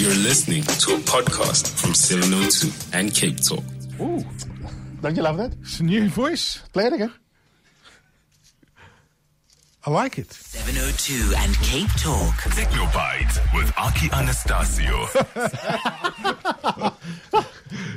You're listening to a podcast from 702 and Cape Talk. Ooh, don't you love that? It's a new voice. Play it again. I like it. 702 and Cape Talk. Technobyte with Aki Anastasiou.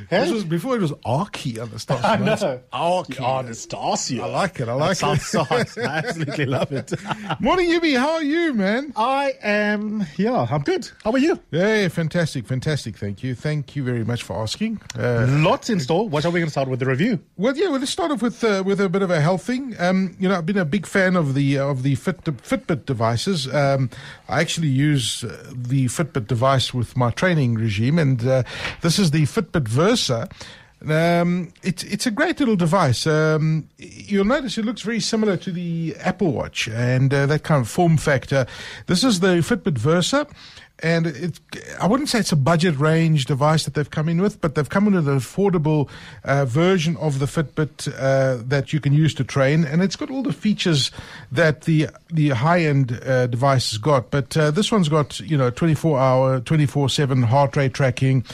This was before it was Arky Anastasia. I know. Arky. Anastasia. I like it. I like that it. sounds so. I absolutely love it. Morning, Yubi. How are you, man? I am, yeah, I'm good. How are you? Yeah, fantastic, fantastic. Thank you. Thank you very much for asking. Uh, Lots in store. What are we going to start with the review? Well, yeah, well, let's start off with uh, with a bit of a health thing. Um, you know, I've been a big fan of the of the Fit, Fitbit devices. Um, I actually use uh, the Fitbit device with my training regime, and uh, this is the Fitbit Versa. Um, it's it's a great little device. Um, you'll notice it looks very similar to the Apple Watch and uh, that kind of form factor. This is the Fitbit Versa. And it, I wouldn't say it's a budget range device that they've come in with, but they've come in with an affordable uh, version of the Fitbit uh, that you can use to train, and it's got all the features that the the high end uh, device has got. But uh, this one's got you know 24 hour, 24 seven heart rate tracking.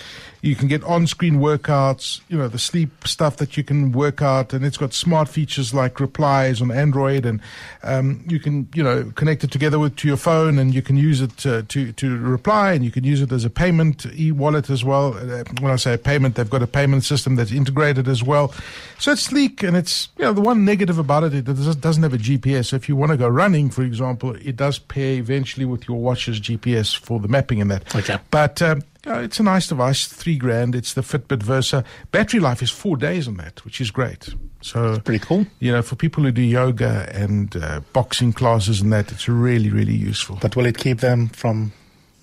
You can get on screen workouts, you know the sleep stuff that you can work out, and it's got smart features like replies on Android, and um, you can you know connect it together with to your phone, and you can use it uh, to to reply, and you can use it as a payment e-wallet as well. Uh, when I say payment, they've got a payment system that's integrated as well. So it's sleek, and it's you know the one negative about it, it does- doesn't have a GPS. So if you want to go running, for example, it does pair eventually with your watch's GPS for the mapping and that. Okay. But um, uh, it's a nice device, three grand. It's the Fitbit Versa. Battery life is four days on that, which is great. So Pretty cool. you know, for people who do yoga and uh, boxing classes and that, it's really, really useful. But will it keep them from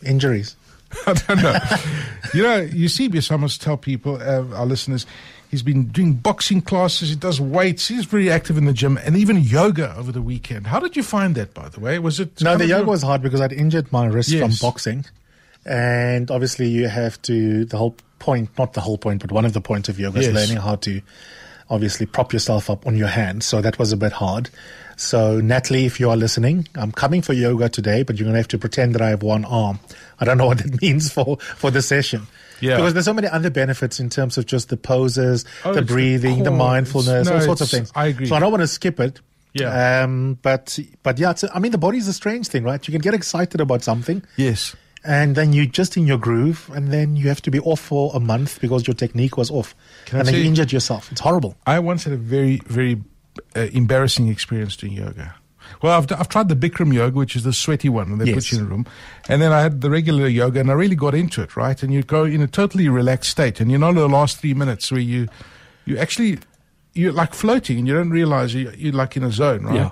injuries? I don't know. you know, you see, I must tell people, uh, our listeners, he's been doing boxing classes, he does weights, he's very active in the gym, and even yoga over the weekend. How did you find that, by the way? Was it No, the yoga was hard because I'd injured my wrist from boxing. And obviously, you have to, the whole point, not the whole point, but one of the points of yoga is learning how to obviously prop yourself up on your hands. So that was a bit hard. So, Natalie, if you are listening, I'm coming for yoga today, but you're going to have to pretend that I have one arm. I don't know what that means for, for the session. Yeah. Because there's so many other benefits in terms of just the poses, Oh, the it's the breathing, the, mindfulness, no, all sorts of things. I agree. So I don't want to skip it. Yeah. Um, but but yeah, I mean the body's a strange thing, right? You can get excited about something, Yes. And then you're just in your groove, and then you have to be off for a month because your technique was off, Can and then you injured yourself. It's horrible. I once had a very, very uh, embarrassing experience doing yoga. Well, I've, I've tried the Bikram yoga, which is the sweaty one, and they put you in a room. And then I had the regular yoga, and I really got into it, right? And you go in a totally relaxed state, and you know the last three minutes where you, you actually, you're like floating, and you don't realize you, you're like in a zone, right? Yeah.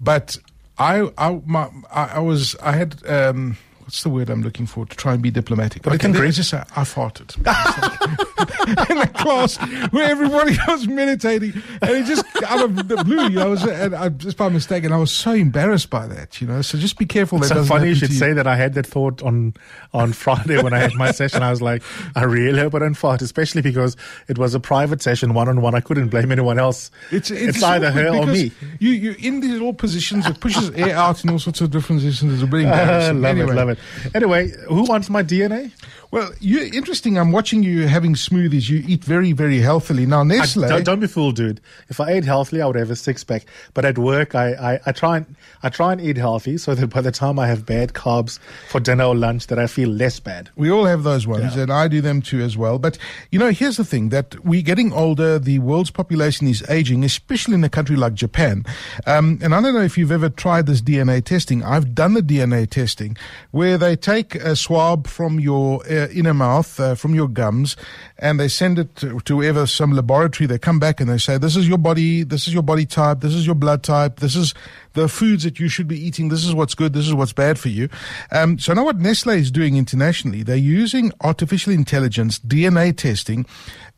But I, I, my, I, I was, I had, um, what's the word I'm looking for to try and be diplomatic? But it can let's breathe. just say I farted in a class where everybody was meditating, and it just out of the blue, you know, I was, and I, just by mistake, and I was so embarrassed by that, you know. So just be careful. That so funny you should to say that. I had that thought on on Friday when I had my session. I was like, I really hope I don't fart, especially because it was a private session, one on one. I couldn't blame anyone else. It's, it's, either her or me. You, you're in these little positions, it pushes air out in all sorts of different positions. It's really Uh, embarrassing. love anyway. it, love it. Anyway, who wants my DNA? Well, you interesting. I'm watching you having smoothies. You eat very, very healthily. Now, I- Nestle. don't, don't be fooled, dude. If I ate healthily, I would have a six pack. But at work, I, I, I try and I try and eat healthy so that by the time I have bad carbs for dinner or lunch, that I feel less bad. We all have those ones, Yeah. and I do them too as well. But you know, here's the thing: that we're getting older. The world's population is aging, especially in a country like Japan. Um, and I don't know if you've ever tried this DNA testing. I've done the DNA testing, where they take a swab from your uh, inner mouth, uh, from your gums, and they send it to, to some laboratory. They come back and they say, "This is your body. This is your body type. This is your blood type. This is the foods that you should be eating. This is what's good. This is what's bad for you." Um, so now what Nestle is doing internationally, they're using artificial intelligence DNA testing,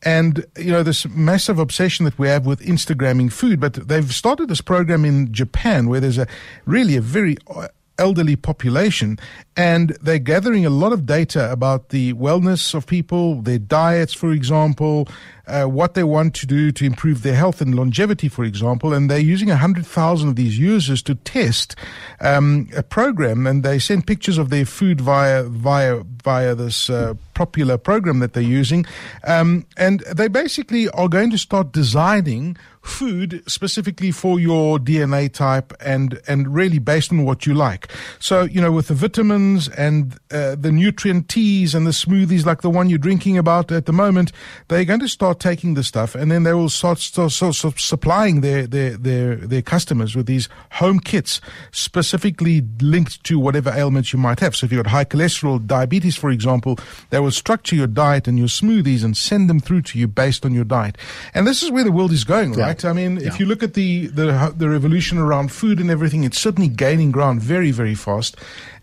and you know this massive obsession that we have with Instagramming food. But they've started this program in Japan where there's a really a very uh, elderly population and they're gathering a lot of data about the wellness of people, their diets, for example, uh, what they want to do to improve their health and longevity, for example. And they're using 100,000 of these users to test um, a program and they send pictures of their food via, via via this uh, popular program that they're using. Um, and they basically are going to start designing food specifically for your DNA type and, and really based on what you like. So, you know, with the vitamins and uh, the nutrient teas and the smoothies like the one you're drinking about at the moment, they're going to start taking the stuff and then they will start, start, start, start supplying their, their, their, their customers with these home kits specifically linked to whatever ailments you might have. So if you've got high cholesterol, diabetes, for example, they will structure your diet and your smoothies and send them through to you based on your diet. And this is where the world is going, Yeah. right? I mean, Yeah. if you look at the, the the revolution around food and everything, it's certainly gaining ground very, very fast.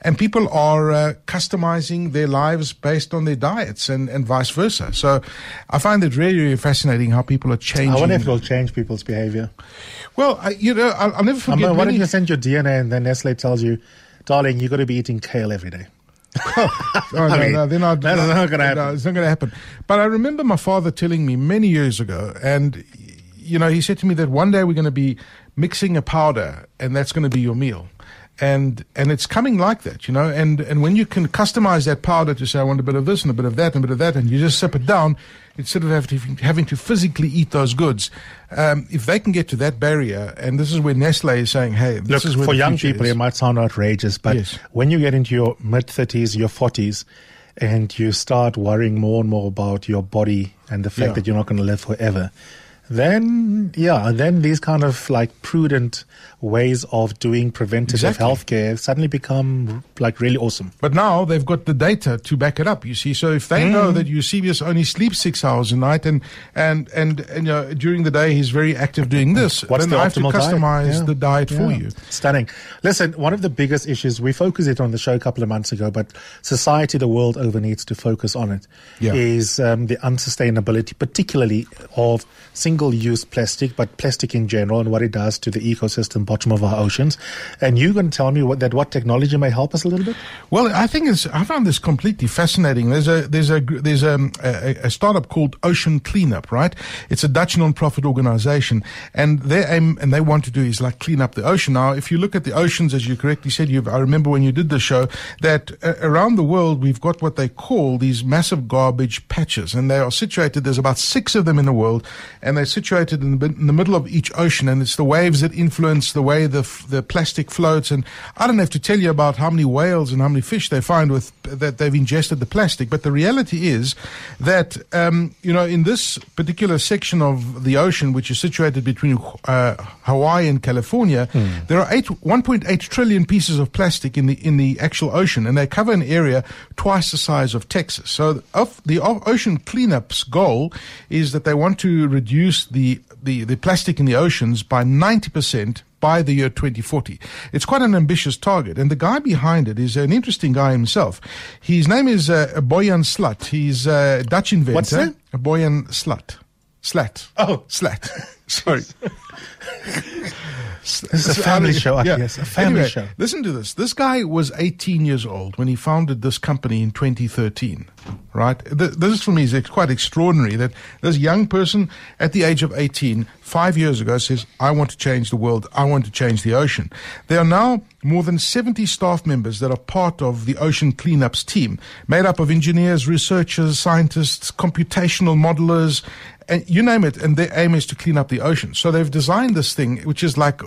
And people are uh, customizing their lives based on their diets and, and vice versa. So I find it really, really fascinating how people are changing. I wonder if it'll change people's behavior. well, I, you know, I'll, I'll never I forget. mean, why don't you send your DNA and then Nestle tells you, darling, you've got to be eating kale every day. Oh, no, I mean, no, they're not, that's not gonna no, it's not going to happen. But I remember my father telling me many years ago, and you know, he said to me that one day we're going to be mixing a powder, and that's going to be your meal. And and it's coming like that, you know. And and when you can customize that powder to say, I want a bit of this and a bit of that and a bit of that, and you just sip it down, instead of having to, having to physically eat those goods, um, if they can get to that barrier, and this is where Nestle is saying, hey, this Look, for young people, is. it might sound outrageous, but Yes. when you get into your mid 30s, your 40s, and you start worrying more and more about your body and the fact Yeah. that you're not going to live forever, then, yeah, then these kind of like prudent ways of doing preventative Exactly. healthcare suddenly become like really awesome. But now they've got the data to back it up. You see, so if they Mm. know that Eusebius only sleeps six hours a night, and and and, and you know, during the day he's very active doing this, What's then the I have to optimal diet? customize Yeah. the diet for Yeah. you. Stunning. Listen, one of the biggest issues, we focused it on the show a couple of months ago, but society, the world over needs to focus on it, is Yeah. um, the unsustainability, particularly of single use plastic, but plastic in general and what it does to the ecosystem bottom of our oceans. And you're going to tell me what, that what technology may help us a little bit? Well, I think it's, I found this completely fascinating. There's a there's a there's a, a, a startup called Ocean Cleanup, right? It's a Dutch non-profit organization, and their aim and they want to do is like clean up the ocean. Now, if you look at the oceans, as you correctly said, you I remember when you did the show that uh, around the world we've got what they call these massive garbage patches, and they are situated. There's about six of them in the world, and they're situated in the, in the middle of each ocean, and it's the waves that influence the way the f- the plastic floats. And I don't have to tell you about how many whales and how many fish they find with that they've ingested the plastic, but the reality is that um, you know in this particular section of the ocean, which is situated between uh, Hawaii and California, there are eight 1.8 trillion pieces of plastic in the in the actual ocean, and they cover an area twice the size of Texas. So, of the ocean cleanup's goal is that they want to reduce the the, the plastic in the oceans by 90% by the year 2040. It's quite an ambitious target. And the guy behind it is an interesting guy himself. His name is uh, Boyan Slut. He's a Dutch inventor. What's that? Boyan Slut. Slat. Oh. Slat. Sorry. This is a family show, Aki, yes, a family Anyway, show. Listen to this. This guy was 18 years old when he founded this company in 2013. Right? This is for me is quite extraordinary that this young person at the age of 18, five years ago, says, I want to change the world. I want to change the ocean. There are now more than 70 staff members that are part of the ocean cleanups team, made up of engineers, researchers, scientists, computational modelers, and you name it, and their aim is to clean up the ocean. So they've designed this thing, which is like,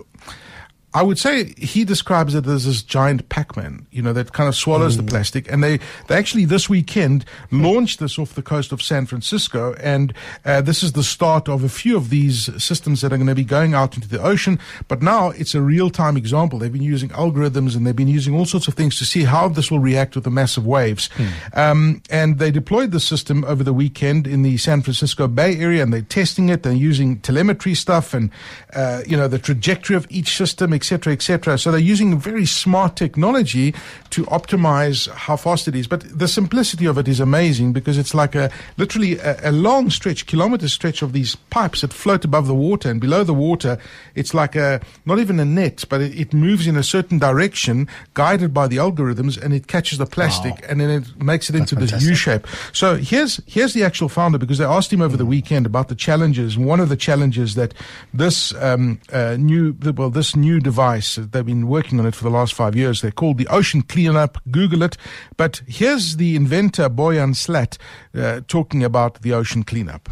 I would say he describes it as this giant Pac-Man, you know, that kind of swallows the plastic. And they, they actually this weekend launched this off the coast of San Francisco. And uh, this is the start of a few of these systems that are going to be going out into the ocean. But now it's a real-time example. They've been using algorithms and they've been using all sorts of things to see how this will react with the massive waves. Um, and they deployed the system over the weekend in the San Francisco Bay Area and they're testing it. They're using telemetry stuff and, uh, you know, the trajectory of each system, et cetera, et cetera. So they're using very smart technology to optimize how fast it is. But the simplicity of it is amazing because it's like a literally a, a long stretch, kilometer stretch of these pipes that float above the water and below the water. It's like a, not even a net, but it, it moves in a certain direction guided by the algorithms and it catches the plastic and then it makes it into this U shape. So here's, here's the actual founder because they asked him over the weekend about the challenges. One of the challenges that this, um, uh, new, well, this new device. They've been working on it for the last five years. They're called the Ocean Cleanup. Google it. But here's the inventor, Boyan Slat, uh, talking about the Ocean Cleanup.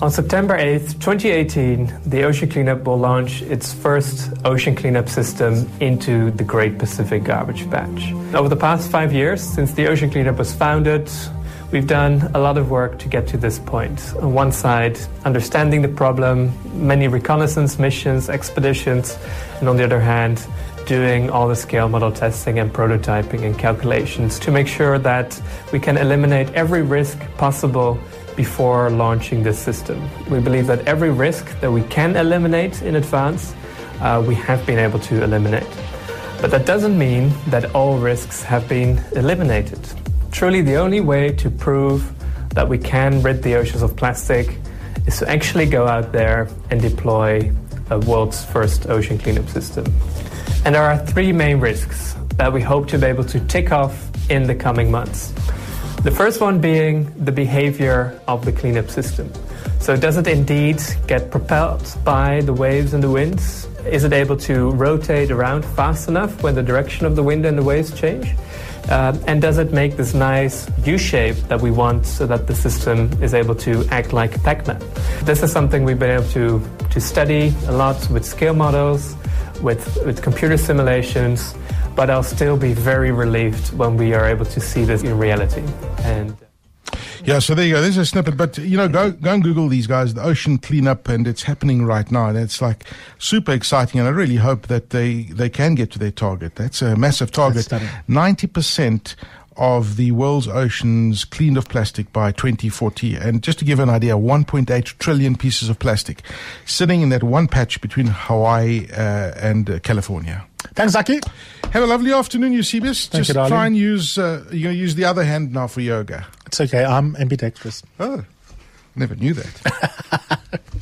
On September 8th, 2018, the Ocean Cleanup will launch its first ocean cleanup system into the Great Pacific Garbage Patch. Over the past five years, since the Ocean Cleanup was founded, we've done a lot of work to get to this point. On one side, understanding the problem, many reconnaissance missions, expeditions, and on the other hand, doing all the scale model testing and prototyping and calculations to make sure that we can eliminate every risk possible before launching this system. We believe that every risk that we can eliminate in advance, uh, we have been able to eliminate. But that doesn't mean that all risks have been eliminated. Truly, the only way to prove that we can rid the oceans of plastic is to actually go out there and deploy a world's first ocean cleanup system. And there are three main risks that we hope to be able to tick off in the coming months. The first one being the behavior of the cleanup system. So, does it indeed get propelled by the waves and the winds? Is it able to rotate around fast enough when the direction of the wind and the waves change? Uh, and does it make this nice U shape that we want so that the system is able to act like Pac Man? This is something we've been able to, to study a lot with scale models, with, with computer simulations but I'll still be very relieved when we are able to see this in reality. And yeah, so there you go. There's a snippet, but you know, go go and Google these guys, the ocean cleanup, and it's happening right now, and it's like super exciting. And I really hope that they they can get to their target. That's a massive target. Ninety percent of the world's oceans cleaned of plastic by 2040. And just to give an idea, 1.8 trillion pieces of plastic sitting in that one patch between Hawaii uh, and uh, California. Thanks, Zaki. Have a lovely afternoon, Eusebius. Thank Just you, try and use uh, you know, use the other hand now for yoga. It's okay. I'm ambidextrous. Oh, never knew that.